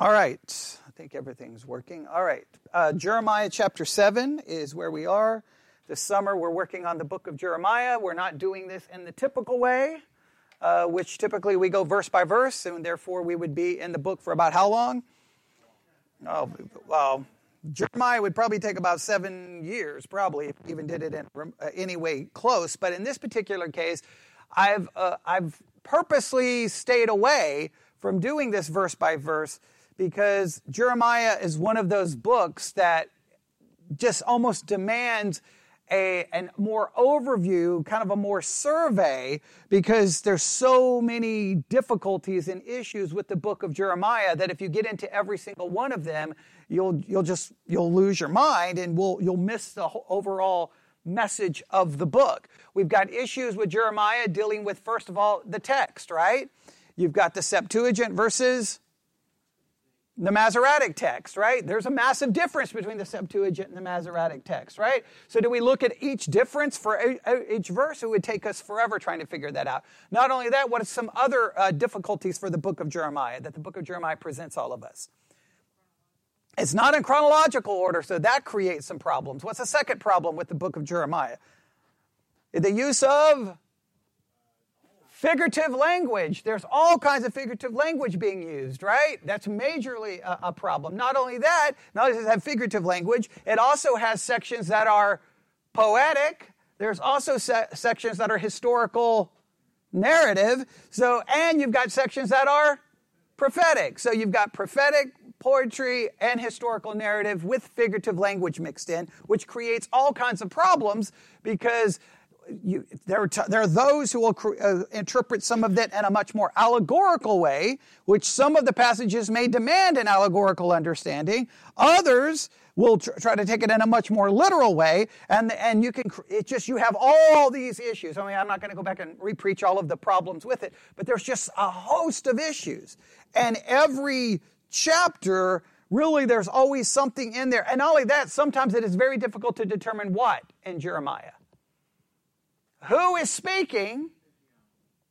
All right. I think everything's working. All right. Uh, Jeremiah chapter 7 is where we are. This summer, we're working on the book of Jeremiah. We're not doing this in the typical way, uh, which typically we go verse by verse, and therefore we would be in the book for about how long? Oh, well, Jeremiah would probably take about seven years, probably, if we even did it in uh, any way close. But in this particular case, I've, uh, I've purposely stayed away from doing this verse by verse because Jeremiah is one of those books that just almost demands a, a more overview, kind of a more survey, because there's so many difficulties and issues with the book of Jeremiah that if you get into every single one of them, you'll you'll just you'll lose your mind and we'll, you'll miss the overall message of the book. We've got issues with Jeremiah dealing with first of all the text, right? You've got the Septuagint versus the Masoretic text, right? There's a massive difference between the Septuagint and the Masoretic text, right? So, do we look at each difference for each verse? It would take us forever trying to figure that out. Not only that, what are some other uh, difficulties for the book of Jeremiah that the book of Jeremiah presents all of us? It's not in chronological order, so that creates some problems. What's the second problem with the book of Jeremiah? The use of Figurative language. There's all kinds of figurative language being used, right? That's majorly a, a problem. Not only that, not only does it have figurative language, it also has sections that are poetic. There's also se- sections that are historical narrative. So, and you've got sections that are prophetic. So you've got prophetic poetry and historical narrative with figurative language mixed in, which creates all kinds of problems because you, there, are t- there, are those who will cr- uh, interpret some of it in a much more allegorical way, which some of the passages may demand an allegorical understanding. Others will tr- try to take it in a much more literal way, and and you can cr- it just you have all these issues. I mean, I'm not going to go back and repreach all of the problems with it, but there's just a host of issues, and every chapter really there's always something in there. And not only that, sometimes it is very difficult to determine what in Jeremiah who is speaking,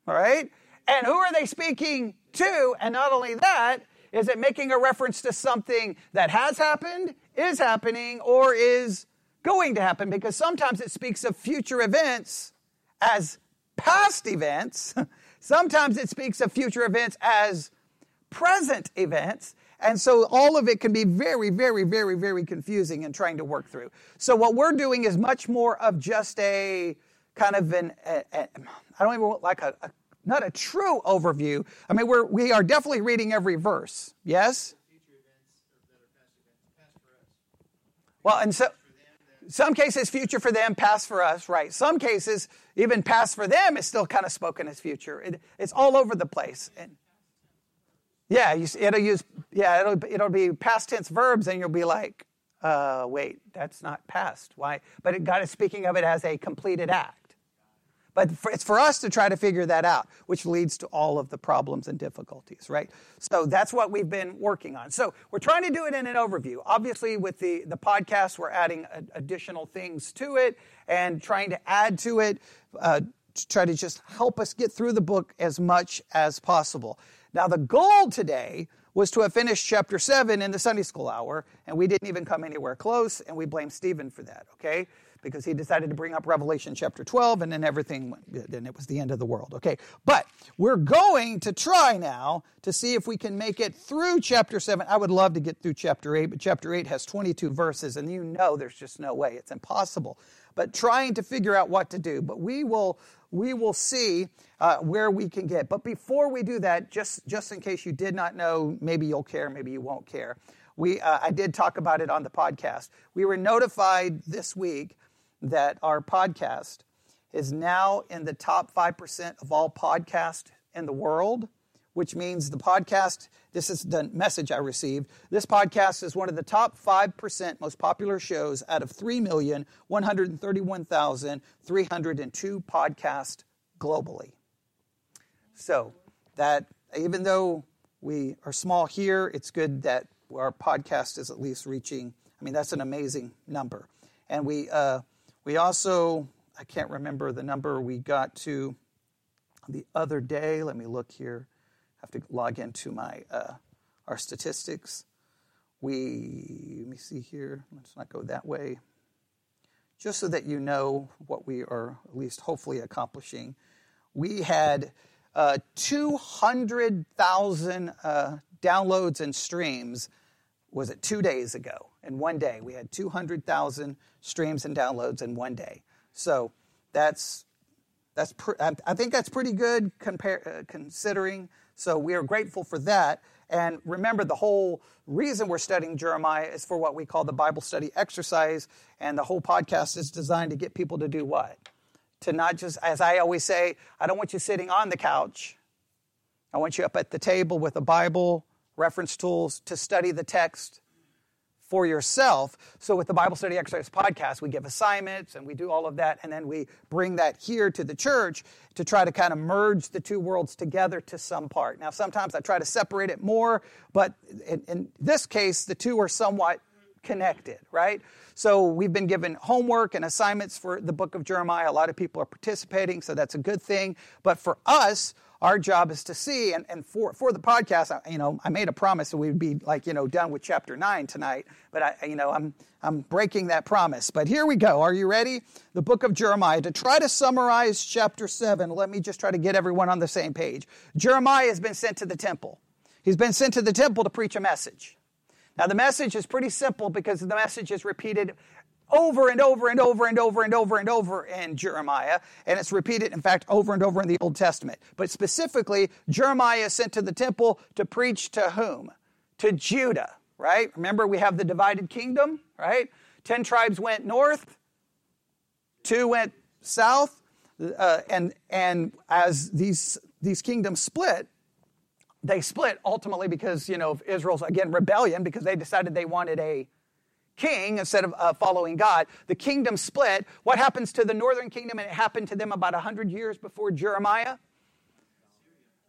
all right? And who are they speaking to? And not only that, is it making a reference to something that has happened, is happening, or is going to happen? Because sometimes it speaks of future events as past events. sometimes it speaks of future events as present events. And so all of it can be very, very, very, very confusing and trying to work through. So what we're doing is much more of just a kind of an, a, a, I don't even like a, a, not a true overview. I mean, we're, we are definitely reading every verse. Yes? Well, and so, some cases, future for them, past for us, right? Some cases, even past for them is still kind of spoken as future. It, it's all over the place. And yeah, you, it'll use, yeah, it'll, it'll be past tense verbs, and you'll be like, uh, wait, that's not past. Why? But God is speaking of it as a completed act. But for, it's for us to try to figure that out, which leads to all of the problems and difficulties, right? So that's what we've been working on. So we're trying to do it in an overview. Obviously, with the, the podcast, we're adding additional things to it and trying to add to it uh, to try to just help us get through the book as much as possible. Now, the goal today was to have finished chapter 7 in the Sunday school hour, and we didn't even come anywhere close, and we blame Stephen for that, okay? Because he decided to bring up Revelation chapter 12 and then everything went, then it was the end of the world. Okay. But we're going to try now to see if we can make it through chapter 7. I would love to get through chapter 8, but chapter 8 has 22 verses and you know there's just no way. It's impossible. But trying to figure out what to do. But we will we will see uh, where we can get. But before we do that, just just in case you did not know, maybe you'll care, maybe you won't care. We, uh, I did talk about it on the podcast. We were notified this week that our podcast is now in the top 5% of all podcasts in the world, which means the podcast, this is the message I received. This podcast is one of the top 5% most popular shows out of 3,131,302 podcasts globally. So, that even though we are small here, it's good that our podcast is at least reaching, I mean, that's an amazing number. And we, uh, we also, I can't remember the number we got to the other day. Let me look here. I have to log into my uh, our statistics. We, let me see here, let's not go that way. Just so that you know what we are at least hopefully accomplishing. We had uh, 200,000 uh, downloads and streams, was it two days ago? In one day, we had 200,000 streams and downloads in one day. So that's that's I think that's pretty good uh, considering. So we are grateful for that. And remember, the whole reason we're studying Jeremiah is for what we call the Bible study exercise. And the whole podcast is designed to get people to do what? To not just, as I always say, I don't want you sitting on the couch. I want you up at the table with a Bible, reference tools to study the text for yourself. So, with the Bible Study Exercise podcast, we give assignments and we do all of that, and then we bring that here to the church to try to kind of merge the two worlds together to some part. Now, sometimes I try to separate it more, but in, in this case, the two are somewhat connected, right? So, we've been given homework and assignments for the book of Jeremiah. A lot of people are participating, so that's a good thing. But for us, our job is to see, and, and for, for the podcast, I, you know, I made a promise that we would be like, you know, done with chapter nine tonight, but I, you know, I'm, I'm breaking that promise. But here we go. Are you ready? The book of Jeremiah. To try to summarize chapter seven, let me just try to get everyone on the same page. Jeremiah has been sent to the temple. He's been sent to the temple to preach a message. Now, the message is pretty simple because the message is repeated over and over and over and over and over and over in Jeremiah. And it's repeated, in fact, over and over in the Old Testament. But specifically, Jeremiah is sent to the temple to preach to whom? To Judah, right? Remember, we have the divided kingdom, right? Ten tribes went north, two went south. Uh, and, and as these, these kingdoms split, they split ultimately because, you know, Israel's, again, rebellion because they decided they wanted a king instead of uh, following God. The kingdom split. What happens to the northern kingdom? And it happened to them about 100 years before Jeremiah.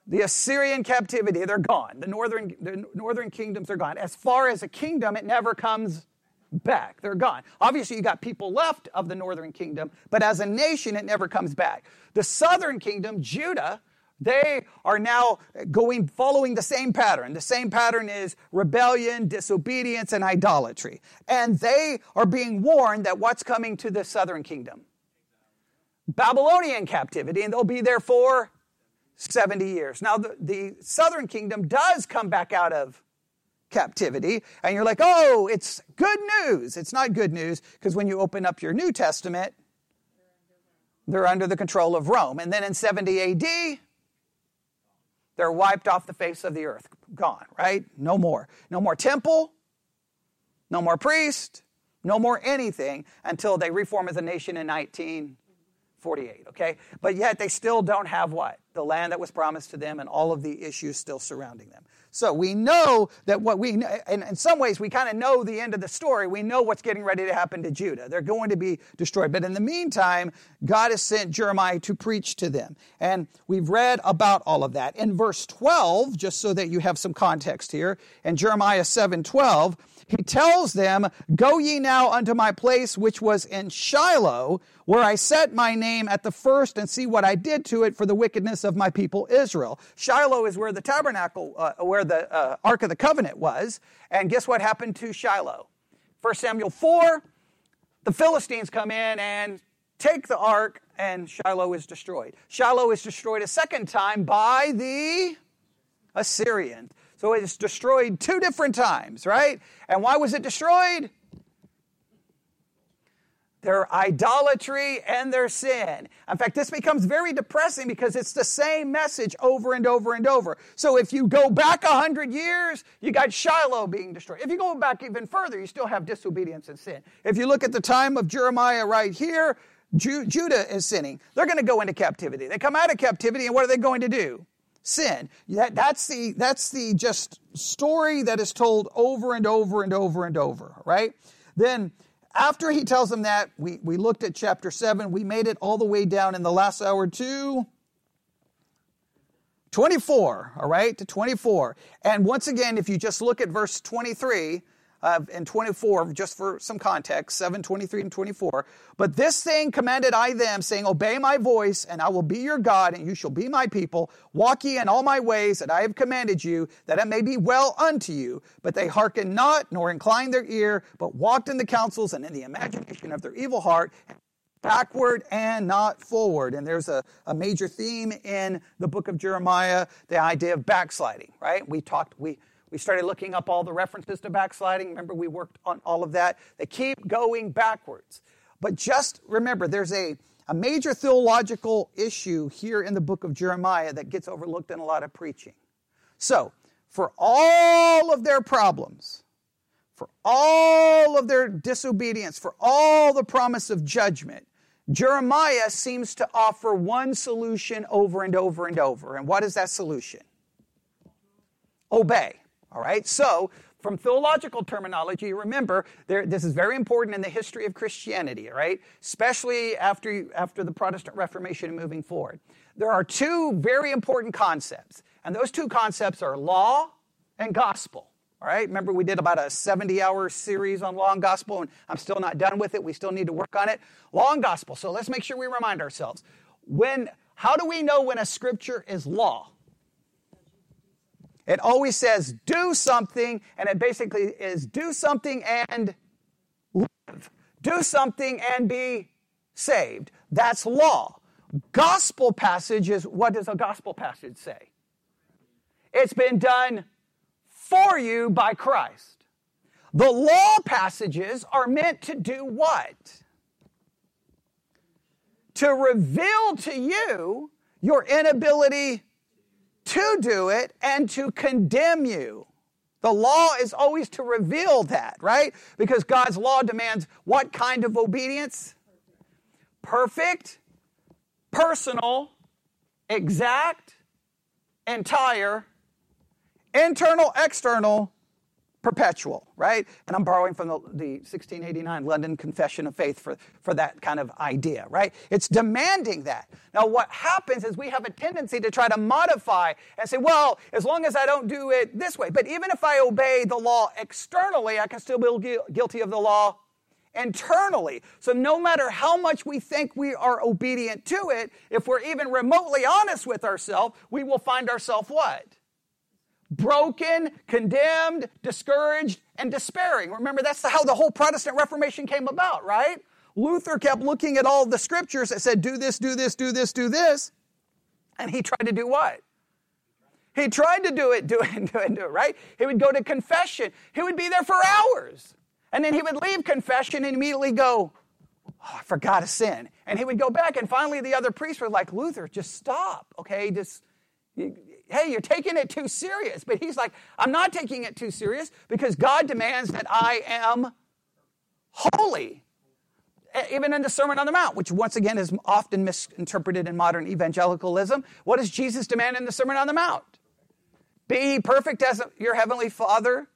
The Assyrian captivity, they're gone. The northern, the northern kingdoms are gone. As far as a kingdom, it never comes back. They're gone. Obviously, you got people left of the northern kingdom, but as a nation, it never comes back. The southern kingdom, Judah, they are now going, following the same pattern. The same pattern is rebellion, disobedience, and idolatry. And they are being warned that what's coming to the southern kingdom? Babylonian captivity, and they'll be there for 70 years. Now, the, the southern kingdom does come back out of captivity, and you're like, oh, it's good news. It's not good news because when you open up your New Testament, they're under the control of Rome. And then in 70 AD, they're wiped off the face of the earth. Gone, right? No more. No more temple, no more priest, no more anything until they reform as a nation in 1948, okay? But yet they still don't have what? The land that was promised to them and all of the issues still surrounding them. So we know that what we, and in some ways, we kind of know the end of the story. We know what's getting ready to happen to Judah. They're going to be destroyed. But in the meantime, God has sent Jeremiah to preach to them. And we've read about all of that. In verse 12, just so that you have some context here, in Jeremiah 7 12, he tells them, Go ye now unto my place which was in Shiloh, where I set my name at the first, and see what I did to it for the wickedness of my people Israel. Shiloh is where the tabernacle, uh, where the uh, Ark of the Covenant was. And guess what happened to Shiloh? 1 Samuel 4, the Philistines come in and take the ark, and Shiloh is destroyed. Shiloh is destroyed a second time by the Assyrians. So it's destroyed two different times, right? And why was it destroyed? Their idolatry and their sin. In fact, this becomes very depressing because it's the same message over and over and over. So if you go back a hundred years, you got Shiloh being destroyed. If you go back even further, you still have disobedience and sin. If you look at the time of Jeremiah right here, Ju- Judah is sinning. They're going to go into captivity. They come out of captivity, and what are they going to do? sin. That, that's the that's the just story that is told over and over and over and over, right? Then after he tells them that, we, we looked at chapter 7. We made it all the way down in the last hour to 24, all right, to 24. And once again, if you just look at verse 23, uh, and 24, just for some context, 7, 23 and 24. But this thing commanded I them, saying, Obey my voice, and I will be your God, and you shall be my people. Walk ye in all my ways that I have commanded you, that it may be well unto you. But they hearkened not, nor inclined their ear, but walked in the counsels and in the imagination of their evil heart, backward and not forward. And there's a, a major theme in the book of Jeremiah, the idea of backsliding, right? We talked, we we started looking up all the references to backsliding. Remember, we worked on all of that. They keep going backwards. But just remember, there's a, a major theological issue here in the book of Jeremiah that gets overlooked in a lot of preaching. So, for all of their problems, for all of their disobedience, for all the promise of judgment, Jeremiah seems to offer one solution over and over and over. And what is that solution? Obey. All right, so from theological terminology, remember there, this is very important in the history of Christianity, right, especially after, after the Protestant Reformation and moving forward. There are two very important concepts, and those two concepts are law and gospel. All right, remember we did about a 70 hour series on law and gospel, and I'm still not done with it. We still need to work on it. Law and gospel. So let's make sure we remind ourselves. When, how do we know when a scripture is law? It always says do something, and it basically is do something and live. Do something and be saved. That's law. Gospel passage is what does a gospel passage say? It's been done for you by Christ. The law passages are meant to do what? To reveal to you your inability to do it and to condemn you. The law is always to reveal that, right? Because God's law demands what kind of obedience? Perfect, personal, exact, entire, internal, external, perpetual, right? And I'm borrowing from the, the 1689 London Confession of Faith for, for that kind of idea, right? It's demanding that. Now, what happens is we have a tendency to try to modify and say, well, as long as I don't do it this way. But even if I obey the law externally, I can still be guilty of the law internally. So no matter how much we think we are obedient to it, if we're even remotely honest with ourselves, we will find ourselves what? Broken, condemned, discouraged, and despairing. Remember, that's how the whole Protestant Reformation came about, right? Luther kept looking at all the scriptures that said, do this, do this, do this, do this. And he tried to do what? He tried to do it, do it, do it, do it, right? He would go to confession. He would be there for hours. And then he would leave confession and immediately go, oh, I forgot a sin. And he would go back. And finally, the other priests were like, Luther, just stop, okay? Just hey, you're taking it too serious. But he's like, I'm not taking it too serious because God demands that I am holy. Even in the Sermon on the Mount, which once again is often misinterpreted in modern evangelicalism, what does Jesus demand in the Sermon on the Mount? Be perfect as your heavenly Father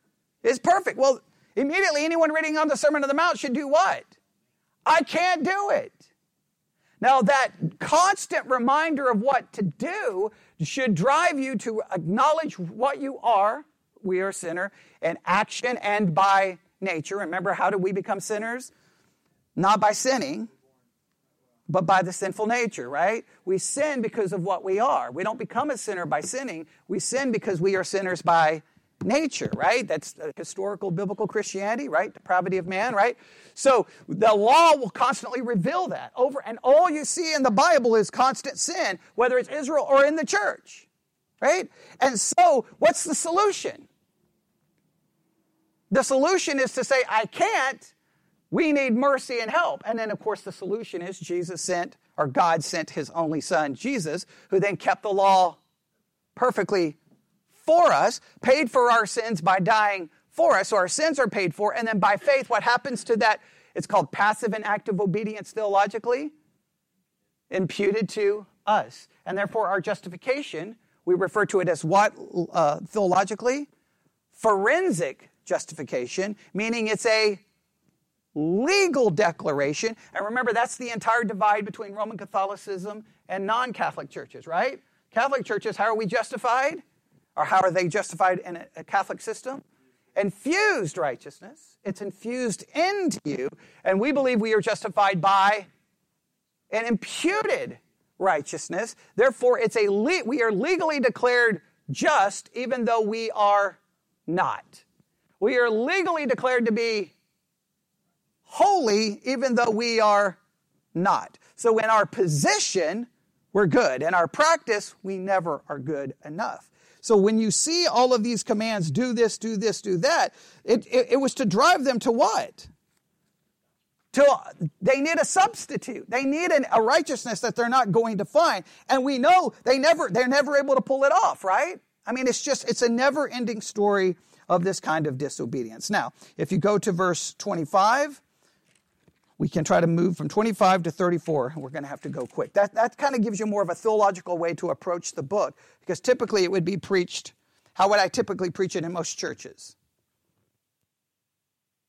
is perfect. Well, immediately anyone reading on the Sermon on the Mount should do what? I can't do it. Now, that constant reminder of what to do should drive you to acknowledge what you are. We are a sinner in action and by nature. Remember, how do we become sinners? Not by sinning, but by the sinful nature, right? We sin because of what we are. We don't become a sinner by sinning. We sin because we are sinners by nature, right? That's historical biblical Christianity, right? Depravity of man, right? So the law will constantly reveal that over, and all you see in the Bible is constant sin, whether it's Israel or in the church, right? And so, what's the solution? The solution is to say, I can't. We need mercy and help. And then, of course, the solution is Jesus sent, or God sent his only son, Jesus, who then kept the law perfectly for us, paid for our sins by dying for us. So our sins are paid for. And then by faith, what happens to that? It's called passive and active obedience theologically, imputed to us. And therefore, our justification, we refer to it as what uh, theologically? Forensic justification, meaning it's a legal declaration. And remember, that's the entire divide between Roman Catholicism and non Catholic churches, right? Catholic churches, how are we justified? Or how are they justified in a, Catholic system? infused righteousness. It's infused into you. And we believe we are justified by an imputed righteousness. Therefore, it's a le- we are legally declared just even though we are not. We are legally declared to be holy even though we are not. So in our position, we're good. In our practice, we never are good enough. So when you see all of these commands, do this, do this, do that, it, it, it was to drive them to what? To, they need a substitute. They need an, a righteousness that they're not going to find. And we know they never, they're never able to pull it off, right? I mean, it's just, it's a never ending story of this kind of disobedience. Now, if you go to verse 25, we can try to move from 25 to 34. We're going to have to go quick. That, that kind of gives you more of a theological way to approach the book because typically it would be preached. How would I typically preach it in most churches?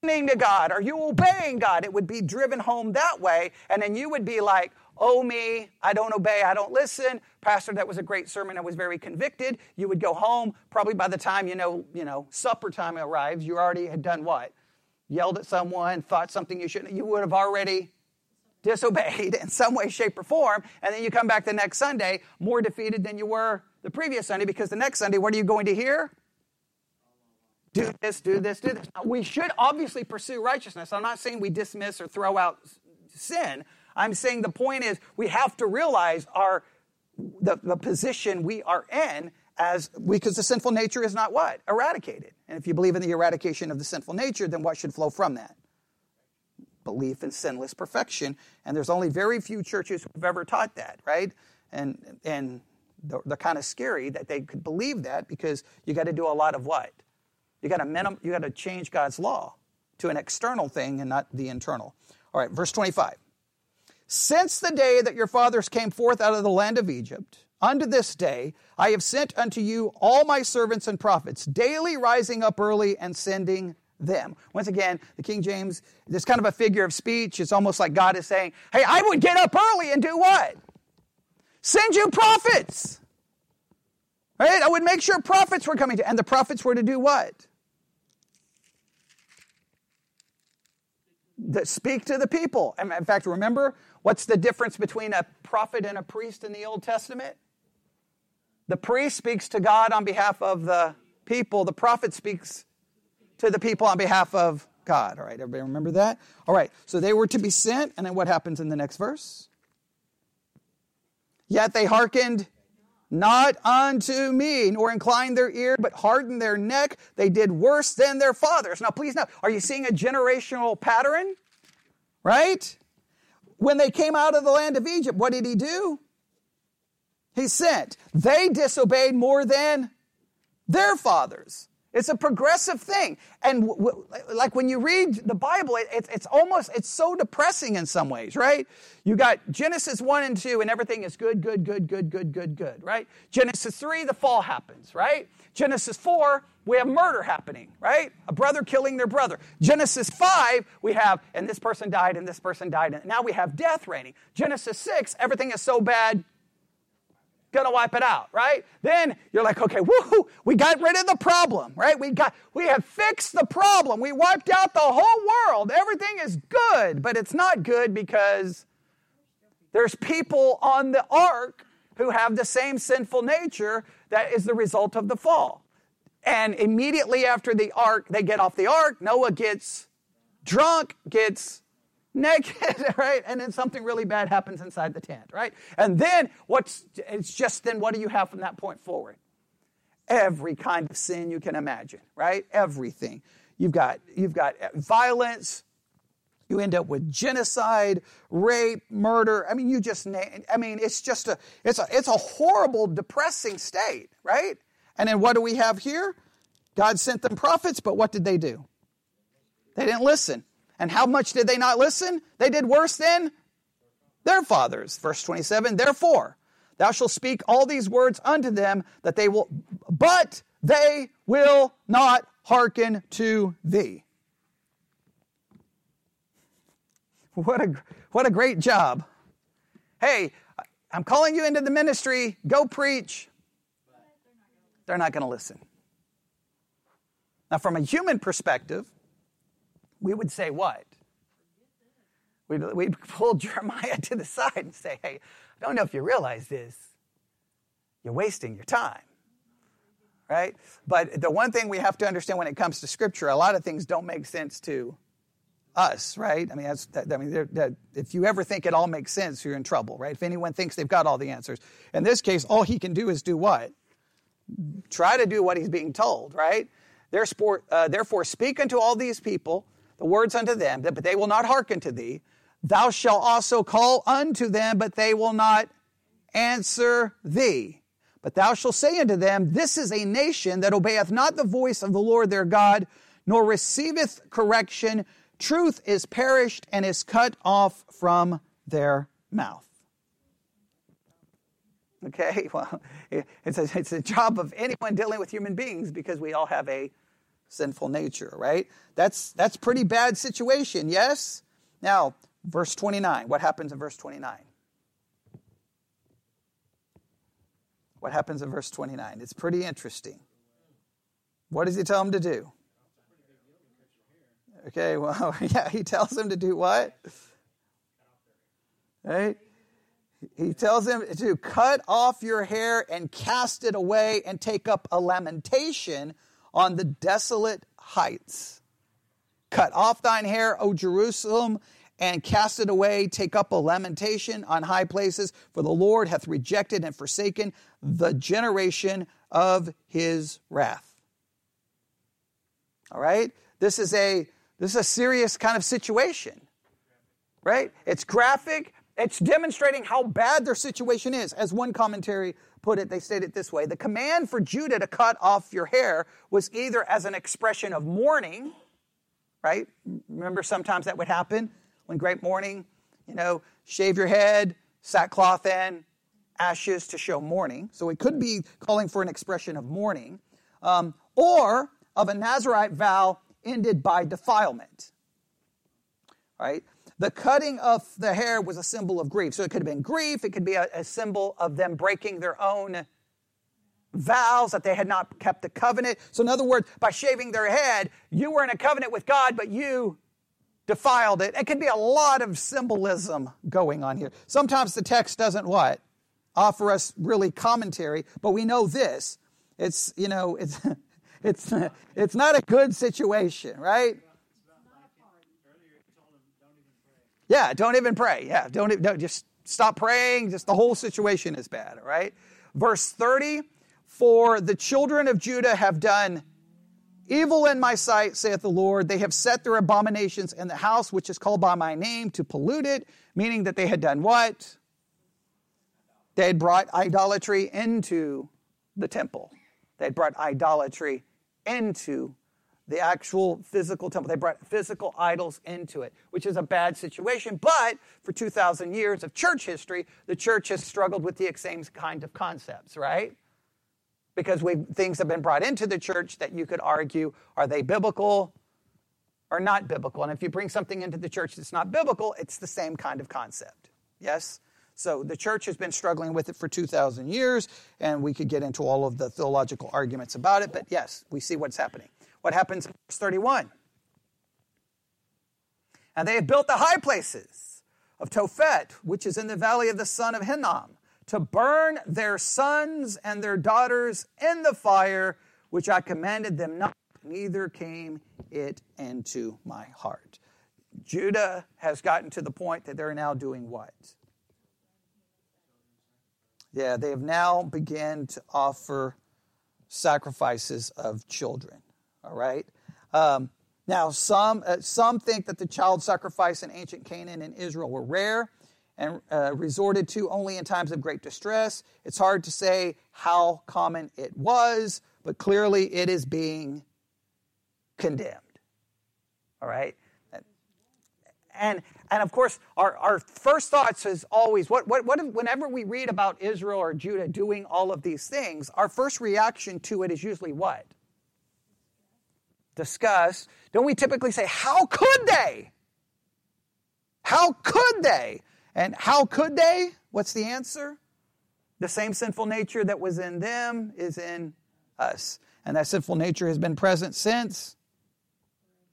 Listening to God. Are you obeying God? It would be driven home that way. And then you would be like, oh me, I don't obey, I don't listen. Pastor, that was a great sermon. I was very convicted. You would go home. Probably by the time you know, you know, supper time arrives, you already had done what? Yelled at someone, thought something you shouldn't, you would have already disobeyed in some way, shape, or form. And then you come back the next Sunday more defeated than you were the previous Sunday because the next Sunday, what are you going to hear? Do this, do this, do this. We should obviously pursue righteousness. I'm not saying we dismiss or throw out sin. I'm saying the point is we have to realize our the, the position we are in as because the sinful nature is not what? Eradicated. And if you believe in the eradication of the sinful nature, then what should flow from that? Belief in sinless perfection. And there's only very few churches who've ever taught that, right? And and they're, kind of scary that they could believe that because you got to do a lot of what? You got to minim- you got to change God's law to an external thing and not the internal. All right, verse 25. Since the day that your fathers came forth out of the land of Egypt, Unto this day I have sent unto you all my servants and prophets, daily rising up early and sending them. Once again, the King James, this kind of a figure of speech. It's almost like God is saying, Hey, I would get up early and do what? Send you prophets. Right? I would make sure prophets were coming to, and the prophets were to do what? That speak to the people. In fact, remember what's the difference between a prophet and a priest in the Old Testament? The priest speaks to God on behalf of the people. The prophet speaks to the people on behalf of God. All right, everybody remember that? All right, so they were to be sent, and then what happens in the next verse? Yet they hearkened not unto me, nor inclined their ear, but hardened their neck. They did worse than their fathers. Now, please note, are you seeing a generational pattern? Right? When they came out of the land of Egypt, what did he do? He sent. They disobeyed more than their fathers. It's a progressive thing. And w- w- like when you read the Bible, it, it, it's almost, it's so depressing in some ways, right? You got Genesis 1 and 2 and everything is good, good, good, good, good, good, good, right? Genesis 3, the fall happens, right? Genesis 4, we have murder happening, right? A brother killing their brother. Genesis 5, we have, and this person died and this person died. And now we have death reigning. Genesis 6, everything is so bad, gonna wipe it out, right? Then you're like, okay, woohoo, we got rid of the problem, right? We got we have fixed the problem. We wiped out the whole world. Everything is good, but it's not good because there's people on the ark who have the same sinful nature that is the result of the fall. And immediately after the ark, they get off the ark, Noah gets drunk, gets naked, right? And then something really bad happens inside the tent, right? And then what's it's just then what do you have from that point forward? Every kind of sin you can imagine, right? Everything. You've got you've got uh, violence, you end up with genocide, rape, murder. I mean, you just I mean, it's just a it's a it's a horrible, depressing state, right? And then what do we have here? God sent them prophets, but what did they do? They didn't listen. And how much did they not listen? They did worse than their fathers. Verse 27 Therefore, thou shalt speak all these words unto them, that they will, but they will not hearken to thee. What a, what a great job. Hey, I'm calling you into the ministry, go preach. They're not going to listen. Now, from a human perspective, we would say what? We'd, we'd pull Jeremiah to the side and say, hey, I don't know if you realize this. You're wasting your time. Right? But the one thing we have to understand when it comes to Scripture, a lot of things don't make sense to us, right? I mean, that's, I mean, if you ever think it all makes sense, you're in trouble, right? If anyone thinks they've got all the answers. In this case, all he can do is do what? Try to do what he's being told, right? Therefore, uh, therefore speak unto all these people the words unto them, but they will not hearken to thee. Thou shalt also call unto them, but they will not answer thee. But thou shalt say unto them, This is a nation that obeyeth not the voice of the Lord their God, nor receiveth correction. Truth is perished and is cut off from their mouth. Okay, well, it's a, it's a job of anyone dealing with human beings because we all have a sinful nature, right? That's, that's pretty bad situation, yes? Now, verse 29, what happens in verse 29? What happens in verse 29? It's pretty interesting. What does he tell him to do? Okay, well, yeah, he tells him to do what? Right? He tells him to cut off your hair and cast it away and take up a lamentation on the desolate heights. Cut off thine hair, O Jerusalem, and cast it away. Take up a lamentation on high places, for the Lord hath rejected and forsaken the generation of his wrath. All right? This is a this is a serious kind of situation. Right? It's graphic, it's demonstrating how bad their situation is. As one commentary put it, they state it this way The command for Judah to cut off your hair was either as an expression of mourning, right? Remember, sometimes that would happen when great mourning, you know, shave your head, sackcloth and ashes to show mourning. So it could be calling for an expression of mourning, um, or of a Nazarite vow ended by defilement. Right? The cutting of the hair was a symbol of grief. So it could have been grief, it could be a, a symbol of them breaking their own vows that they had not kept the covenant. So, in other words, by shaving their head, you were in a covenant with God, but you defiled it. It could be a lot of symbolism going on here. Sometimes the text doesn't what? Offer us really commentary, but we know this. It's, you know, it's, it's, it's not a good situation, right? Yeah, don't even pray. Yeah, don't, don't just stop praying. Just the whole situation is bad, right? Verse 30 For the children of Judah have done evil in my sight, saith the Lord. They have set their abominations in the house which is called by my name to pollute it, meaning that they had done what? They had brought idolatry into the temple. They had brought idolatry into the actual physical temple. They brought physical idols into it, which is a bad situation. But for 2,000 years of church history, the church has struggled with the same kind of concepts, right? Because we, things have been brought into the church that you could argue are they biblical or not biblical? And if you bring something into the church that's not biblical, it's the same kind of concept. Yes? So the church has been struggling with it for 2,000 years, and we could get into all of the theological arguments about it, but yes, we see what's happening. What happens in verse 31? And they have built the high places of Tophet, which is in the valley of the son of Hinnom, to burn their sons and their daughters in the fire, which I commanded them not, neither came it into my heart. Judah has gotten to the point that they're now doing what? Yeah, they have now begun to offer sacrifices of children. All right. Um, now, some uh, some think that the child sacrifice in ancient Canaan and Israel were rare and uh, resorted to only in times of great distress. It's hard to say how common it was, but clearly it is being condemned. All right and and of course our, our first thoughts is always what, what, what whenever we read about israel or judah doing all of these things our first reaction to it is usually what disgust don't we typically say how could they how could they and how could they what's the answer the same sinful nature that was in them is in us and that sinful nature has been present since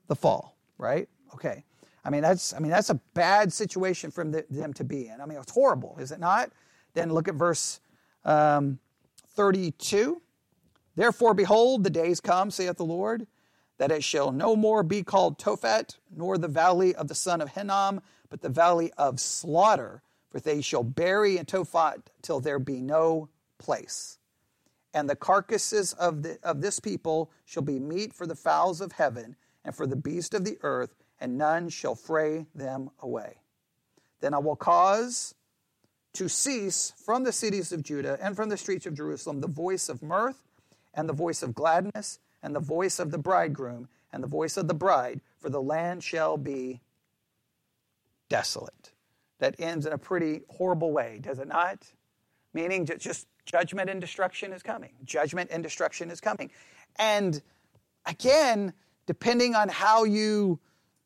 the fall, right? Okay. I mean, that's, I mean, that's a bad situation for them to be in. I mean, it's horrible, is it not? Then look at verse um, 32. Therefore, behold, the days come, saith the Lord, that it shall no more be called Tophet, nor the valley of the son of Hinnom, but the valley of slaughter, for they shall bury in Tophet till there be no place. And the carcasses of, the, of this people shall be meat for the fowls of heaven and for the beast of the earth, and none shall fray them away. Then I will cause to cease from the cities of Judah and from the streets of Jerusalem the voice of mirth and the voice of gladness and the voice of the bridegroom and the voice of the bride, for the land shall be desolate. That ends in a pretty horrible way, does it not? Meaning just judgment and destruction is coming. Judgment and destruction is coming. And again, depending on how you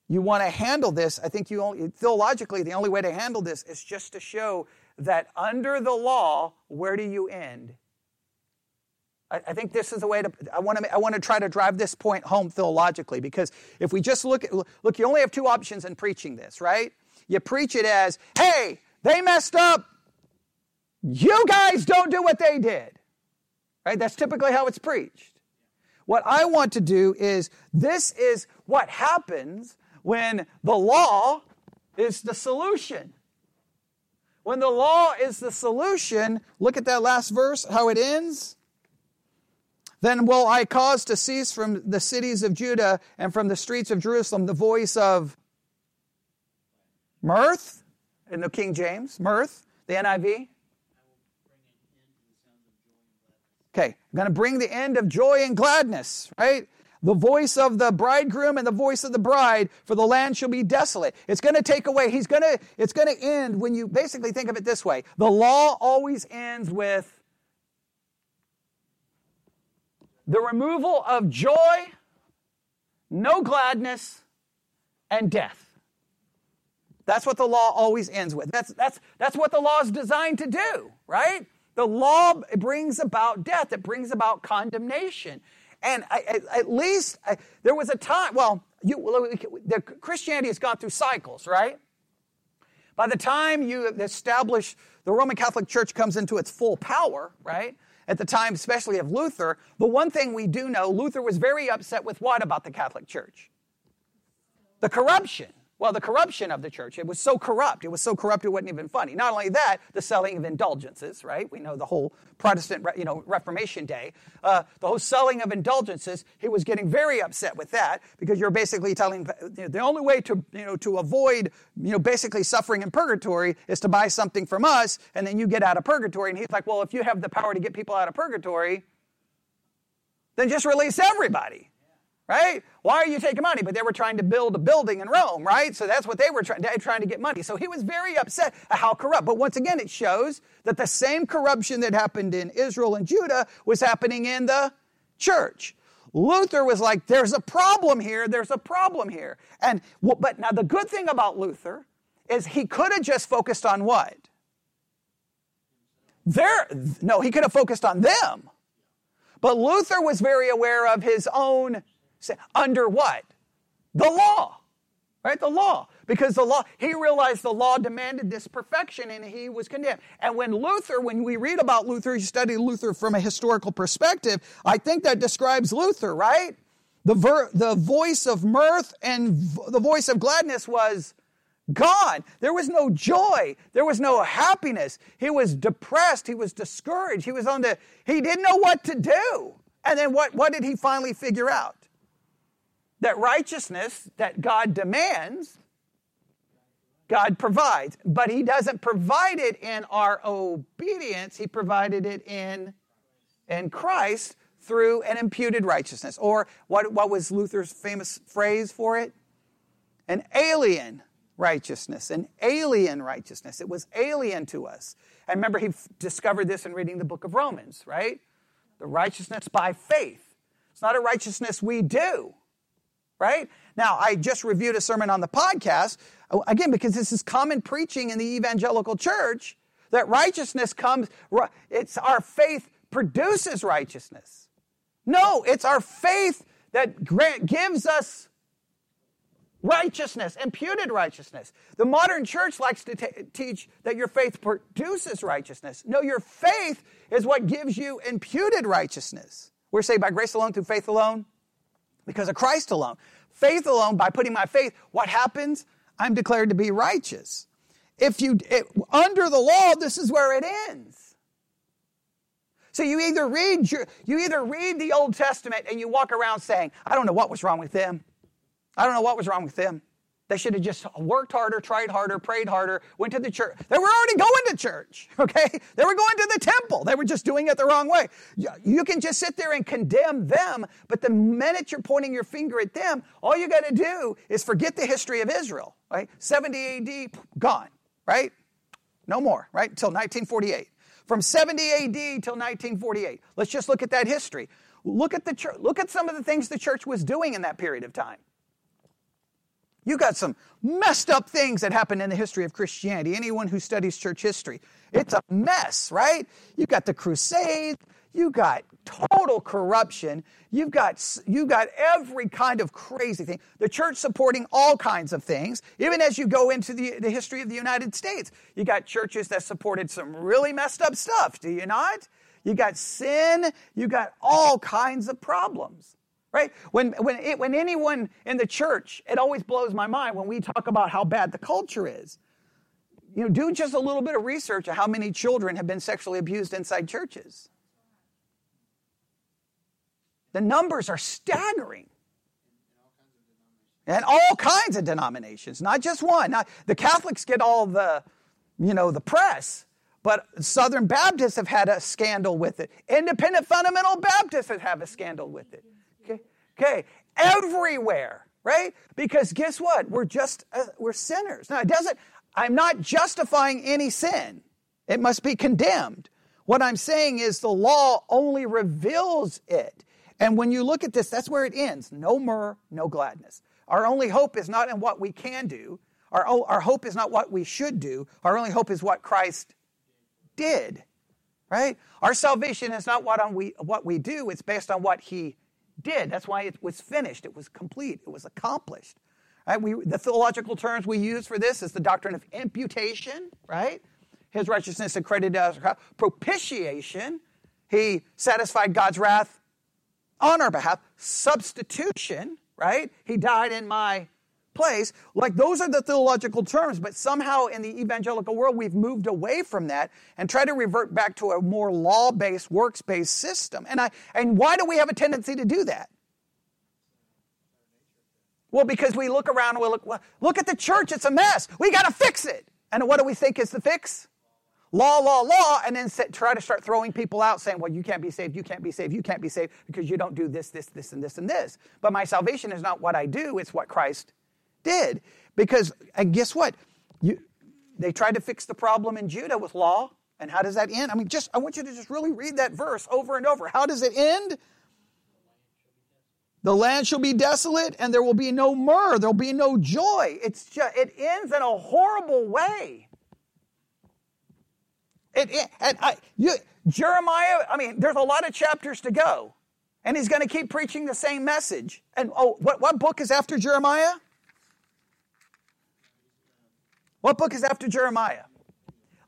you want to handle this, I think you only, theologically, the only way to handle this is just to show that under the law, where do you end? I, I think this is the way to, I want to, I want to try to drive this point home theologically because if we just look at, look, you only have two options in preaching this, right? You preach it as, hey, they messed up. You guys don't do what they did. Right? That's typically how it's preached. What I want to do is this is what happens when the law is the solution. When the law is the solution, look at that last verse, how it ends. Then will I cause to cease from the cities of Judah and from the streets of Jerusalem the voice of mirth in the King James, mirth, the NIV. Okay, I'm going to bring the end of joy and gladness, right? the voice of the bridegroom and the voice of the bride, for the land shall be desolate. It's going to take away, he's going to, it's going to end when you basically think of it this way. The law always ends with the removal of joy, no gladness, and death. That's what the law always ends with. That's, that's, that's what the law is designed to do, right? The law brings about death, it brings about condemnation. And I, I, at least I, there was a time, well, you, the, Christianity has gone through cycles, right? By the time you establish the Roman Catholic Church comes into its full power, right? At the time, especially of Luther, the one thing we do know, Luther was very upset with what about the Catholic Church? The corruption. Well, the corruption of the church, it was so corrupt. It was so corrupt it wasn't even funny. Not only that, the selling of indulgences, right? We know the whole Protestant, you know, Reformation day. Uh, the whole selling of indulgences, he was getting very upset with that because you're basically telling the only way to, you know, to avoid, you know, basically suffering in purgatory is to buy something from us and then you get out of purgatory. And he's like, well, if you have the power to get people out of purgatory, then just release everybody right? Why are you taking money? But they were trying to build a building in Rome, right? So that's what they were trying, trying to get money. So he was very upset at how corrupt. But once again, it shows that the same corruption that happened in Israel and Judah was happening in the church. Luther was like, there's a problem here, there's a problem here. And but now the good thing about Luther is he could have just focused on what? There, no, he could have focused on them. But Luther was very aware of his own under what? The law. Right? The law. Because the law, he realized the law demanded this perfection and he was condemned. And when Luther, when we read about Luther, you study Luther from a historical perspective, I think that describes Luther, right? The, ver, the voice of mirth and the voice of gladness was gone. There was no joy. There was no happiness. He was depressed. He was discouraged. He was on the, he didn't know what to do. And then what, what did he finally figure out? That righteousness that God demands, God provides. But He doesn't provide it in our obedience, He provided it in, in Christ through an imputed righteousness. Or what, what was Luther's famous phrase for it? An alien righteousness, an alien righteousness. It was alien to us. And remember, he discovered this in reading the book of Romans, right? The righteousness by faith. It's not a righteousness we do right? Now, I just reviewed a sermon on the podcast, uh, again, because this is common preaching in the evangelical church that righteousness comes, it's our faith produces righteousness. No, it's our faith that grant, gives us righteousness, imputed righteousness. The modern church likes to t- teach that your faith produces righteousness. No, your faith is what gives you imputed righteousness. We're saved by grace alone, through faith alone, because of Christ alone. Faith alone, by putting my faith, what happens? I'm declared to be righteous. If you, it, under the law, this is where it ends. So you either read your, you either read the Old Testament and you walk around saying, I don't know what was wrong with them. I don't know what was wrong with them. They should have just worked harder, tried harder, prayed harder, went to the church. They were already going to church, okay? They were going to the temple. They were just doing it the wrong way. You can just sit there and condemn them, but the minute you're pointing your finger at them, all you got to do is forget the history of Israel, right? 70 AD, gone, right? No more, right? Until 1948 from 70 AD till 1948. Let's just look at that history. Look at the church, look at some of the things the church was doing in that period of time. You got some messed up things that happened in the history of Christianity. Anyone who studies church history, it's a mess, right? You got the Crusades, you got total corruption. You've got, you've got every kind of crazy thing. The church supporting all kinds of things. Even as you go into the, the history of the United States, you got churches that supported some really messed up stuff, do you not? You got sin, you got all kinds of problems. Right? When, when, it, when anyone in the church, it always blows my mind when we talk about how bad the culture is. You know, do just a little bit of research of how many children have been sexually abused inside churches. The numbers are staggering. And all kinds of denominations, not just one. Now, the Catholics get all the, you know, the press, but Southern Baptists have had a scandal with it. Independent fundamental Baptists have had a scandal with it. Okay, everywhere, right? Because guess what? We're just uh, we're sinners. Now, it doesn't. I'm not justifying any sin. It must be condemned. What I'm saying is the law only reveals it. And when you look at this, that's where it ends no myrrh, no gladness. Our only hope is not in what we can do, our, our hope is not what we should do, our only hope is what Christ did. Right? Our salvation is not what, on we, what we do, it's based on what He did. That's why it was finished, it was complete, it was accomplished. Right? We, the theological terms we use for this is the doctrine of imputation, right? His righteousness accredited as propitiation. He satisfied God's wrath on our behalf. Substitution, right? He died in my place. Like those are the theological terms, but somehow in the evangelical world, we've moved away from that and try to revert back to a more law based, works based system. And, I, and why do we have a tendency to do that? Well, because we look around and we look, look at the church, it's a mess. We got to fix it. And what do we think is the fix? law, law, law, and then try to start throwing people out saying, well, you can't be saved, you can't be saved, you can't be saved because you don't do this, this, this, and this, and this. But my salvation is not what I do, it's what Christ did. Because, and guess what? You, they tried to fix the problem in Judah with law. And how does that end? I mean, just I want you to just really read that verse over and over. How does it end? The land shall be desolate, and there will be no myrrh, there'll be no joy. It's just, it ends in a horrible way. It, it, and I, you, Jeremiah, I mean, there's a lot of chapters to go. And he's going to keep preaching the same message. And oh, what, what book is after Jeremiah? What book is after Jeremiah?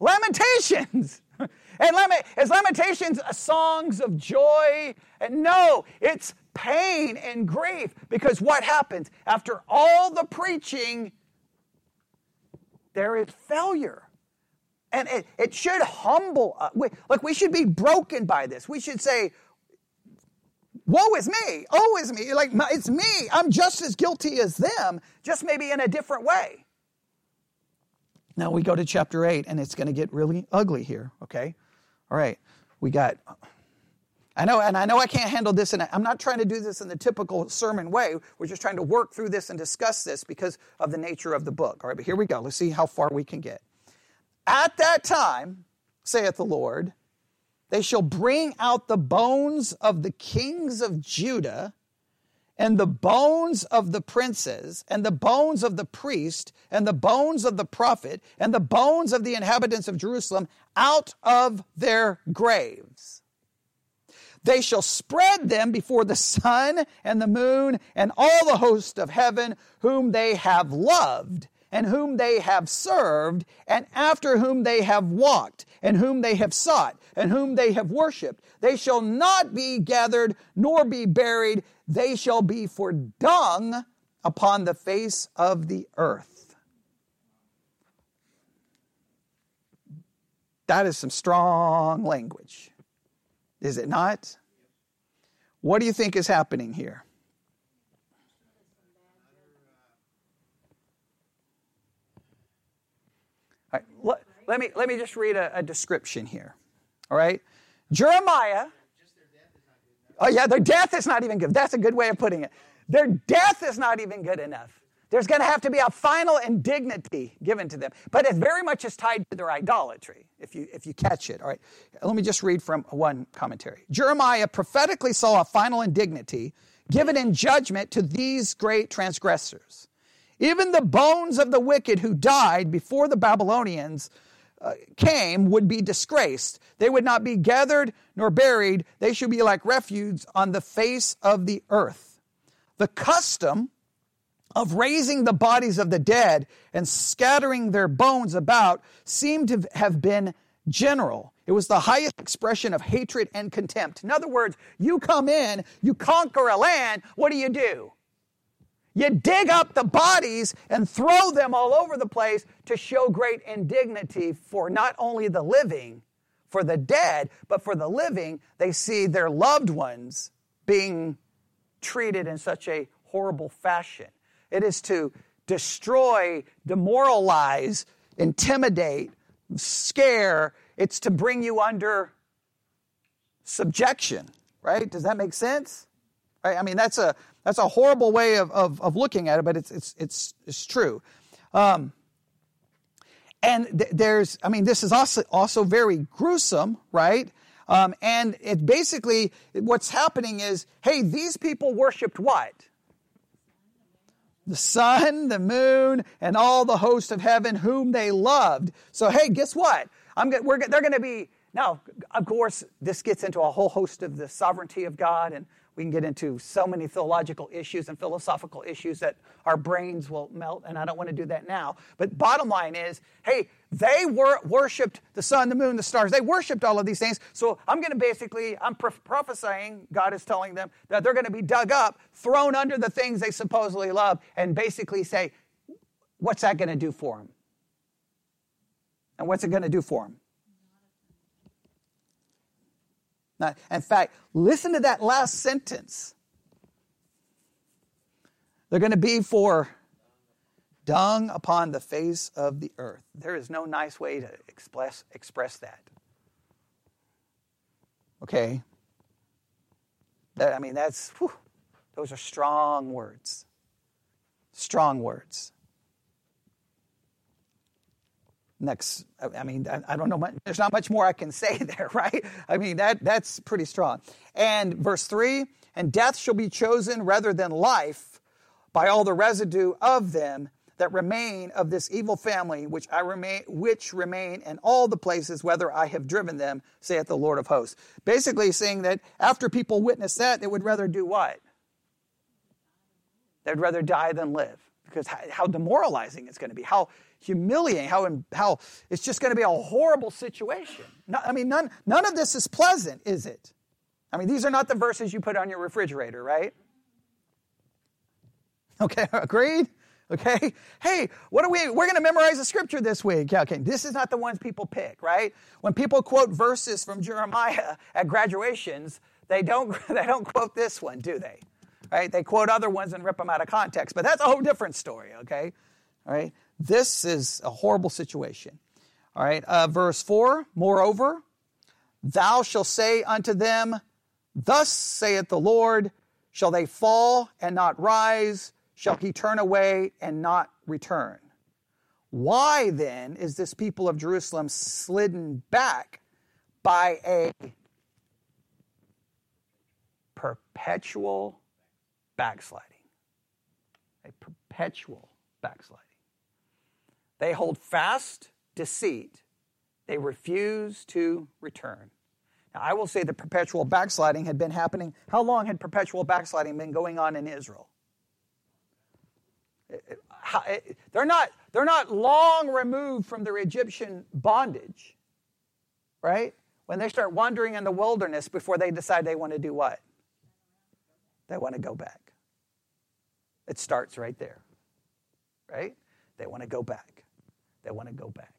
Lamentations. And Lament, is Lamentations songs of joy? And no, it's pain and grief. Because what happens? After all the preaching, there is failure. And it, it should humble us. We, like, we should be broken by this. We should say, Woe is me. Oh, is me. Like, it's me. I'm just as guilty as them, just maybe in a different way. Now we go to chapter 8, and it's going to get really ugly here, okay? All right. We got. I know, and I know I can't handle this, and I'm not trying to do this in the typical sermon way. We're just trying to work through this and discuss this because of the nature of the book. All right, but here we go. Let's see how far we can get. At that time, saith the Lord, they shall bring out the bones of the kings of Judah and the bones of the princes and the bones of the priest and the bones of the prophet and the bones of the inhabitants of Jerusalem out of their graves. They shall spread them before the sun and the moon and all the host of heaven, whom they have loved and whom they have served, and after whom they have walked, and whom they have sought, and whom they have worshipped. They shall not be gathered, nor be buried. They shall be for dung upon the face of the earth. That is some strong language, is it not? What do you think is happening here? All right, let, let, me, let me just read a, a description here. All right? Jeremiah. Oh, yeah, their death is not even good. That's a good way of putting it. Their death is not even good enough. There's going to have to be a final indignity given to them. But it very much is tied to their idolatry, if you, if you catch it. All right. Let me just read from one commentary. Jeremiah prophetically saw a final indignity given in judgment to these great transgressors. Even the bones of the wicked who died before the Babylonians Uh, came would be disgraced. They would not be gathered nor buried. They should be like refuse on the face of the earth. The custom of raising the bodies of the dead and scattering their bones about seemed to have been general. It was the highest expression of hatred and contempt. In other words, you come in, you conquer a land, what do you do? You dig up the bodies and throw them all over the place to show great indignity for not only the living, for the dead, but for the living. They see their loved ones being treated in such a horrible fashion. It is to destroy, demoralize, intimidate, scare. It's to bring you under subjection, right? Does that make sense? Right? I mean, that's a that's a horrible way of, of, of looking at it, but it's, it's, it's, it's true. Um, and th- there's, I mean, this is also, also very gruesome, right? Um, and it basically, what's happening is, hey, these people worshiped what? The sun, the moon, and all the host of heaven whom they loved. So, hey, guess what? I'm, we're, they're going to be, now, of course, this gets into a whole host of the sovereignty of God and we can get into so many theological issues and philosophical issues that our brains will melt, and I don't want to do that now. But bottom line is, hey, they were worshipped the sun, the moon, the stars. They worshipped all of these things. So I'm going to basically, I'm prophesying, God is telling them that they're going to be dug up, thrown under the things they supposedly love, and basically say, what's that going to do for them? And what's it going to do for them? Now, in fact, listen to that last sentence. They're going to be for dung upon the face of the earth. There is no nice way to express, express that. Okay? That, I mean, that's, whew, those are strong words. Strong words next i mean i don't know much, there's not much more i can say there right? I mean that that's pretty strong. And verse 3 and death shall be chosen rather than life by all the residue of them that remain of this evil family which i remain which remain in all the places whether i have driven them saith the lord of hosts. Basically saying that after people witness that they would rather do what? They'd rather die than live because how demoralizing it's going to be how humiliating, how, how it's just going to be a horrible situation. No, I mean, none, none of this is pleasant, is it? I mean, these are not the verses you put on your refrigerator, right? Okay, agreed? Okay? Hey, what are we? We're going to memorize the scripture this week. Okay, this is not the ones people pick, right? When people quote verses from Jeremiah at graduations, they don't, they don't quote this one, do they? Right? They quote other ones and rip them out of context, but that's a whole different story, okay? All right? This is a horrible situation. All right, uh, verse 4 Moreover, thou shalt say unto them, Thus saith the Lord, shall they fall and not rise? Shall he turn away and not return? Why then is this people of Jerusalem slidden back by a perpetual backsliding? A perpetual backsliding. They hold fast deceit. They refuse to return. Now, I will say that perpetual backsliding had been happening. How long had perpetual backsliding been going on in Israel? Eh, eh, eh, they're not, they're not long removed from their Egyptian bondage, right? When they start wandering in the wilderness before they decide they want to do what? They want to go back. It starts right there, right? They want to go back. They want to go back.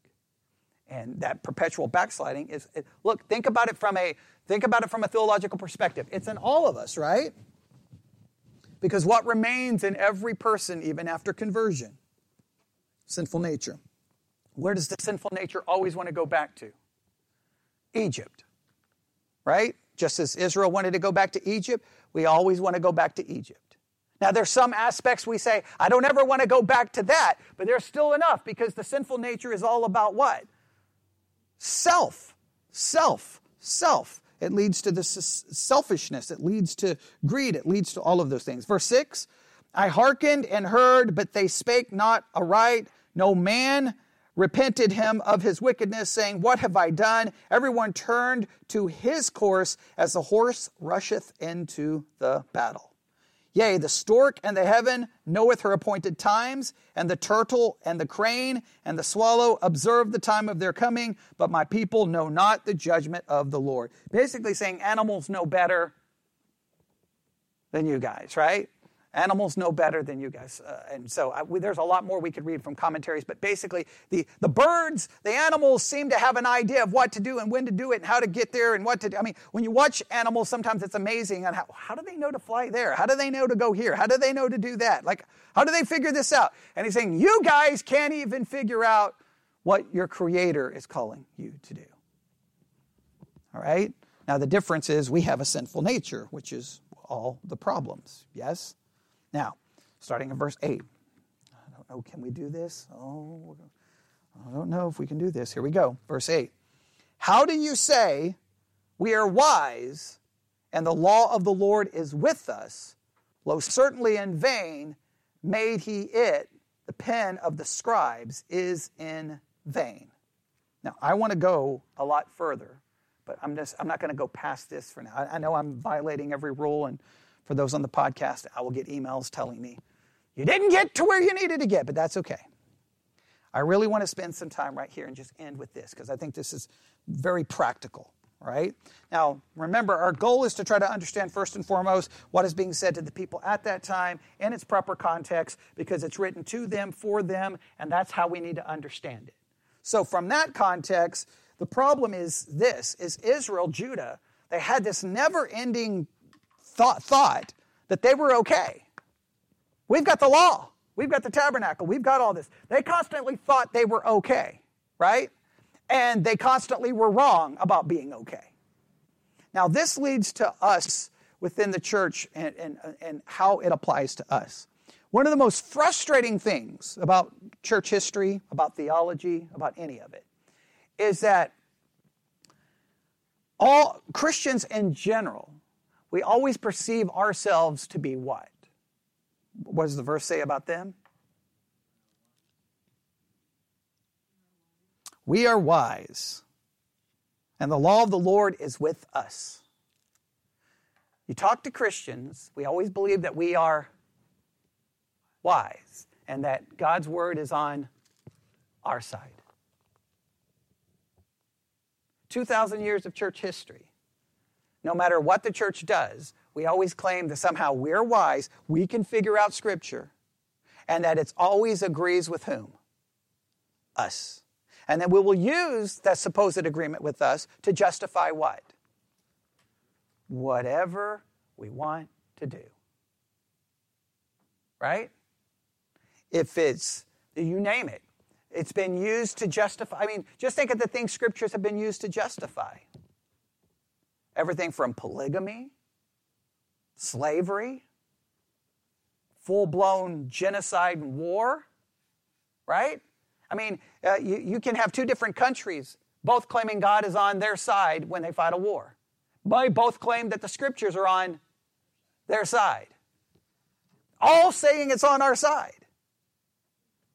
And that perpetual backsliding is it, look, think about it from a think about it from a theological perspective. It's in all of us, right? Because what remains in every person even after conversion? Sinful nature. Where does the sinful nature always want to go back to? Egypt. Right? Just as Israel wanted to go back to Egypt, we always want to go back to Egypt. Now, there's some aspects we say, I don't ever want to go back to that, but there's still enough because the sinful nature is all about what? Self, self, self. It leads to this selfishness. It leads to greed. It leads to all of those things. Verse 6 I hearkened and heard, but they spake not aright. No man repented him of his wickedness, saying, What have I done? Everyone turned to his course as the horse rusheth into the battle. Yea, the stork and the heaven knoweth her appointed times, and the turtle and the crane and the swallow observe the time of their coming, but my people know not the judgment of the Lord. Basically saying animals know better than you guys, right? Animals know better than you guys. Uh, and so I, we, there's a lot more we could read from commentaries, but basically, the, the birds, the animals seem to have an idea of what to do and when to do it and how to get there and what to do. I mean, when you watch animals, sometimes it's amazing on how, how do they know to fly there? How do they know to go here? How do they know to do that? Like, how do they figure this out? And he's saying, you guys can't even figure out what your creator is calling you to do. All right? Now, the difference is we have a sinful nature, which is all the problems. Yes? Now, starting in verse 8. I don't know, can we do this? Oh, I don't know if we can do this. Here we go. Verse 8. How do you say, We are wise, and the law of the Lord is with us? Lo, certainly in vain made he it, the pen of the scribes is in vain. Now, I want to go a lot further, but I'm just I'm not going to go past this for now. I, I know I'm violating every rule and for those on the podcast, I will get emails telling me, you didn't get to where you needed to get, but that's okay. I really want to spend some time right here and just end with this because I think this is very practical, right? Now, remember, our goal is to try to understand first and foremost what is being said to the people at that time in its proper context because it's written to them, for them, and that's how we need to understand it. So, from that context, the problem is this is Israel, Judah, they had this never ending thought, thought that they were okay. We've got the law, we've got the tabernacle, we've got all this. They constantly thought they were okay, right? And they constantly were wrong about being okay. Now, this leads to us within the church and, and, and how it applies to us. One of the most frustrating things about church history, about theology, about any of it, is that all Christians in general we always perceive ourselves to be what? What does the verse say about them? We are wise, and the law of the Lord is with us. You talk to Christians, we always believe that we are wise and that God's word is on our side. 2,000 years of church history no matter what the church does, we always claim that somehow we're wise, we can figure out Scripture, and that it always agrees with whom? Us. And then we will use that supposed agreement with us to justify what? Whatever we want to do. Right? If it's, you name it, it's been used to justify. I mean, just think of the things scriptures have been used to justify. Everything from polygamy, slavery, full blown genocide and war, right? I mean, uh, you, you can have two different countries, both claiming God is on their side when they fight a war. But both claim that the scriptures are on their side. All saying it's on our side.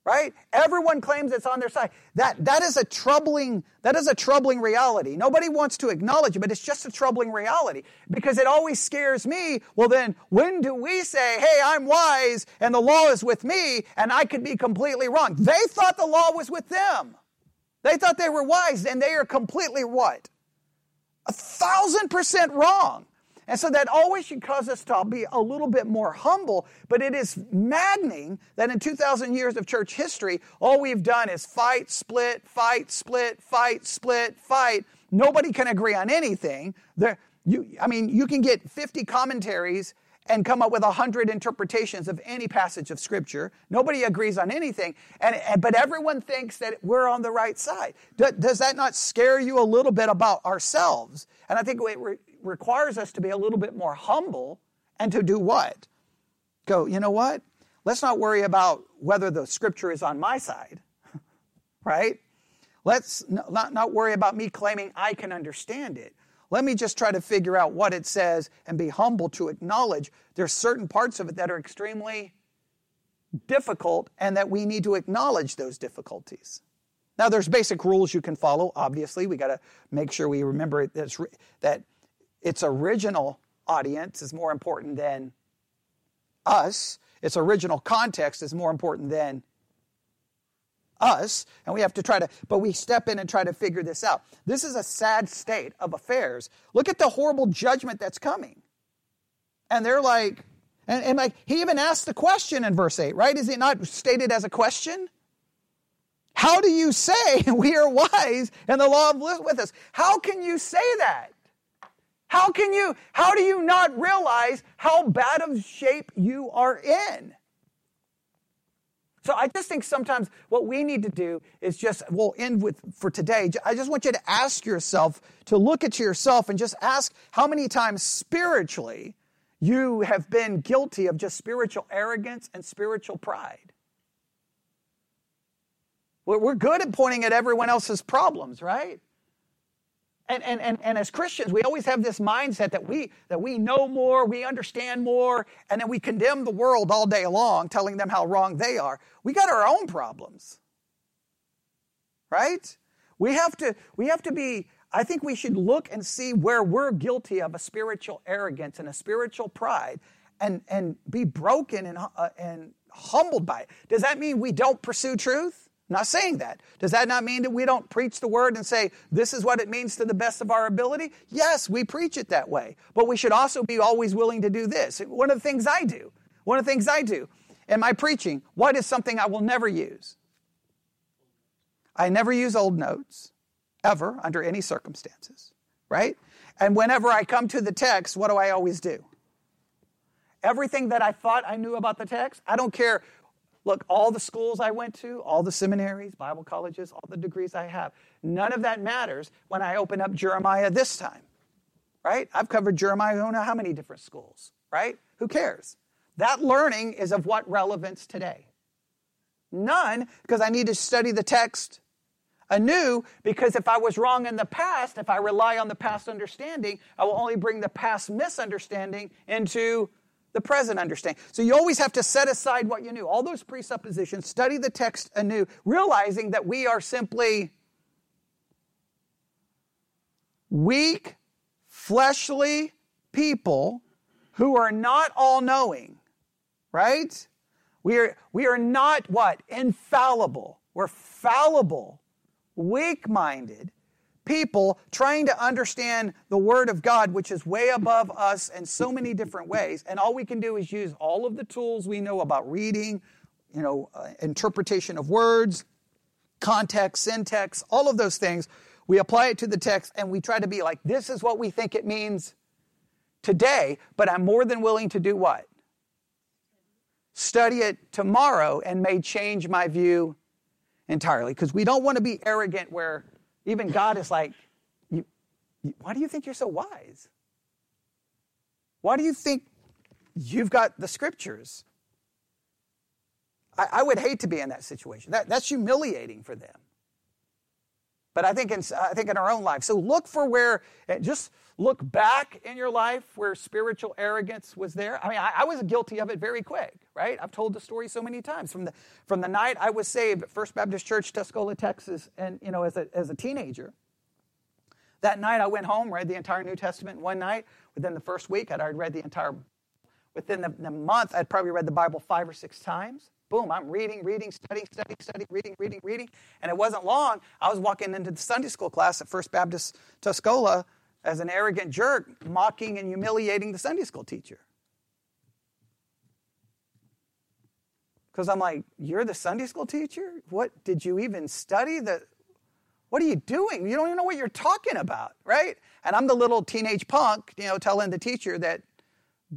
Right? Everyone claims it's on their side. That, that is a troubling, that is a troubling reality. Nobody wants to acknowledge it, but it's just a troubling reality because it always scares me. Well, then when do we say, hey, I'm wise and the law is with me and I could be completely wrong? They thought the law was with them. They thought they were wise and they are completely what? A thousand percent wrong. And so that always should cause us to be a little bit more humble, but it is maddening that in 2,000 years of church history, all we've done is fight, split, fight, split, fight, split, fight. Nobody can agree on anything. There, you, I mean, you can get 50 commentaries and come up with 100 interpretations of any passage of Scripture. Nobody agrees on anything, and, and but everyone thinks that we're on the right side. Do, does that not scare you a little bit about ourselves? And I think it, requires us to be a little bit more humble and to do what? Go, you know what? Let's not worry about whether the scripture is on my side, right? Let's not, not worry about me claiming I can understand it. Let me just try to figure out what it says and be humble to acknowledge there's certain parts of it that are extremely difficult and that we need to acknowledge those difficulties. Now, there's basic rules you can follow. Obviously, we got to make sure we remember that its original audience is more important than us. Its original context is more important than us. And we have to try to, but we step in and try to figure this out. This is a sad state of affairs. Look at the horrible judgment that's coming. And they're like, and, and like, he even asked the question in verse 8, right? Is it not stated as a question? How do you say we are wise and the law of with us? How can you say that? How can you, how do you not realize how bad of shape you are in? So I just think sometimes what we need to do is just, we'll end with for today. I just want you to ask yourself, to look at yourself and just ask how many times spiritually you have been guilty of just spiritual arrogance and spiritual pride. We're good at pointing at everyone else's problems, right? And, and, and, and as Christians, we always have this mindset that we, that we know more, we understand more, and then we condemn the world all day long, telling them how wrong they are. We got our own problems. Right? We have to, we have to be, I think we should look and see where we're guilty of a spiritual arrogance and a spiritual pride and, and be broken and, uh, and humbled by it. Does that mean we don't pursue truth? Not saying that. Does that not mean that we don't preach the word and say, this is what it means to the best of our ability? Yes, we preach it that way. But we should also be always willing to do this. One of the things I do, one of the things I do in my preaching, what is something I will never use? I never use old notes, ever, under any circumstances, right? And whenever I come to the text, what do I always do? Everything that I thought I knew about the text, I don't care Look, all the schools I went to, all the seminaries, Bible colleges, all the degrees I have, none of that matters when I open up Jeremiah this time, right? I've covered Jeremiah, I don't know how many different schools, right? Who cares? That learning is of what relevance today? None, because I need to study the text anew, because if I was wrong in the past, if I rely on the past understanding, I will only bring the past misunderstanding into the present understanding. So you always have to set aside what you knew, all those presuppositions, study the text anew, realizing that we are simply weak, fleshly people who are not all knowing, right? We are, we are not what? Infallible. We're fallible, weak minded, people trying to understand the Word of God, which is way above us in so many different ways. And all we can do is use all of the tools we know about reading, you know, uh, interpretation of words, context, syntax, all of those things. We apply it to the text and we try to be like, this is what we think it means today, but I'm more than willing to do what? Study it tomorrow and may change my view entirely. Because we don't want to be arrogant where even God is like, you, you, why do you think you're so wise? Why do you think you've got the scriptures? I, I would hate to be in that situation. That, that's humiliating for them. But I think, in, I think in our own life. So look for where, eh, just look back in your life where spiritual arrogance was there. I mean, I, I was guilty of it very quick. right? I've told the story so many times. From the, from the night I was saved at First Baptist Church, Tuscola, Texas, and, you know, as a, as a teenager, that night I went home, read the entire New Testament one night. Within the first week, I'd already read the entire, within the, the month, I'd probably read the Bible five or six times. Boom, I'm reading, reading, studying, studying, studying, reading, reading, reading. And it wasn't long, I was walking into the Sunday school class at First Baptist Tuscola as an arrogant jerk, mocking and humiliating the Sunday school teacher. Because I'm like, you're the Sunday school teacher? What did you even study? The what are you doing? You don't even know what you're talking about, right? And I'm the little teenage punk, you know, telling the teacher that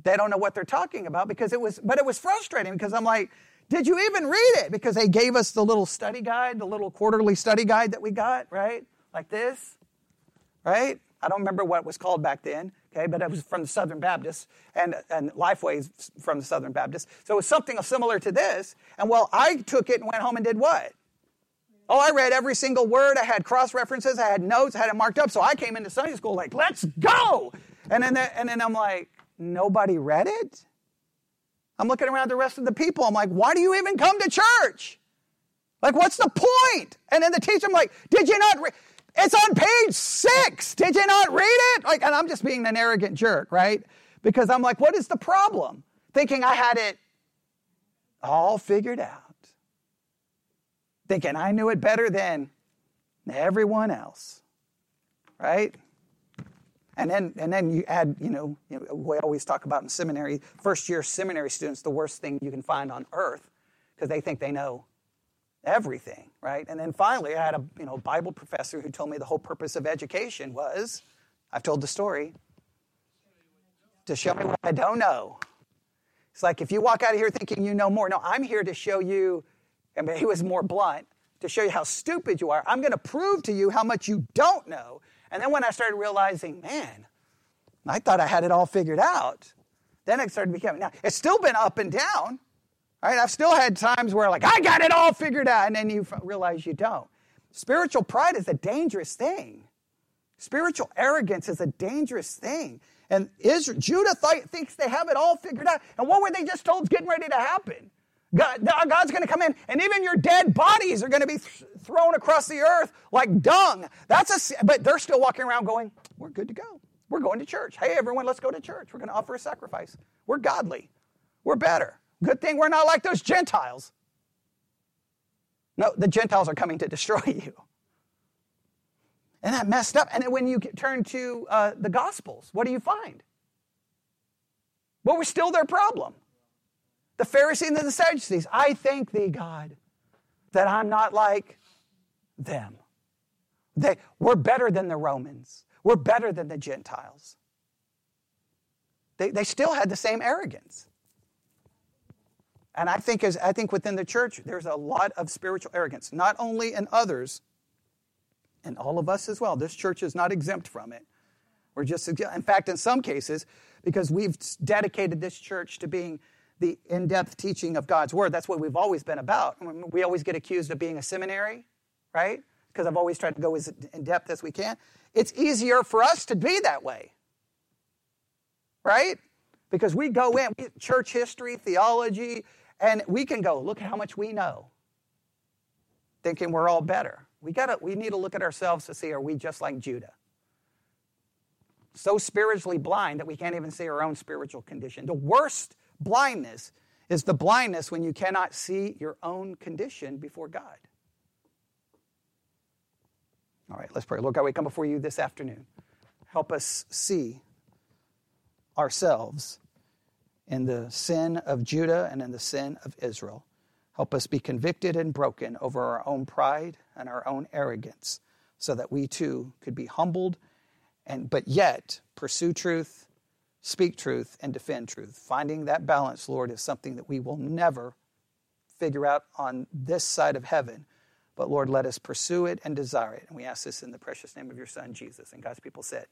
they don't know what they're talking about because it was, but it was frustrating because I'm like, did you even read it? Because they gave us the little study guide, the little quarterly study guide that we got, right? Like this, right? I don't remember what it was called back then, okay, but it was from the Southern Baptist and, and Lifeway's from the Southern Baptist. So it was something similar to this. And well, I took it and went home and did what? Oh, I read every single word. I had cross references. I had notes. I had it marked up. So I came into Sunday school like, let's go. And then, and then I'm like, nobody read it? I'm looking around the rest of the people. I'm like, why do you even come to church? Like, what's the point? And then the teacher, I'm like, did you not read? It's on page six. Did you not read it? Like, and I'm just being an arrogant jerk, right? Because I'm like, what is the problem? Thinking I had it all figured out thinking I knew it better than everyone else. Right? And then, and then you add, you know, you know, we always talk about in seminary, first year seminary students, the worst thing you can find on earth because they think they know everything, right? And then finally, I had a you know Bible professor who told me the whole purpose of education was, I've told the story, to show me what I don't know. It's like if you walk out of here thinking you know more, no, I'm here to show you mean, he was more blunt to show you how stupid you are. I'm going to prove to you how much you don't know. And then when I started realizing, man, I thought I had it all figured out, then it started becoming. Now, it's still been up and down. I've still had times where, like, I got it all figured out, and then you realize you don't. Spiritual pride is a dangerous thing. Spiritual arrogance is a dangerous thing. And Israel, Judah th- thinks they have it all figured out. And what were they just told is getting ready to happen? God, God's going to come in, and even your dead bodies are going to be th- thrown across the earth like dung. That's a, but they're still walking around going, "We're good to go. We're going to church. Hey, everyone, let's go to church. We're going to offer a sacrifice. We're godly. We're better. Good thing we're not like those Gentiles. No, the Gentiles are coming to destroy you." And that messed up. And then when you turn to uh, the Gospels, what do you find? Well, we're still their problem. The Pharisees and the Sadducees, I thank thee, God, that I'm not like them. They, we're better than the Romans. We're better than the Gentiles. They, they still had the same arrogance. And I think, as, I think within the church, there's a lot of spiritual arrogance, not only in others, and all of us as well. This church is not exempt from it. We're just, in fact, in some cases, because we've dedicated this church to being the in depth teaching of God's Word. That's what we've always been about. We always get accused of being a seminary, right? Because I've always tried to go as in depth as we can. It's easier for us to be that way, right? Because we go in, church history, theology, and we can go, look at how much we know, thinking we're all better. We, gotta, we need to look at ourselves to see are we just like Judah? So spiritually blind that we can't even see our own spiritual condition. The worst blindness is the blindness when you cannot see your own condition before God. All right, let's pray. Lord God, we come before you this afternoon. Help us see ourselves in the sin of Judah and in the sin of Israel. Help us be convicted and broken over our own pride and our own arrogance so that we too could be humbled and but yet pursue truth speak truth and defend truth. Finding that balance, Lord, is something that we will never figure out on this side of heaven. But Lord, let us pursue it and desire it. And we ask this in the precious name of your Son, Jesus. And God's people said,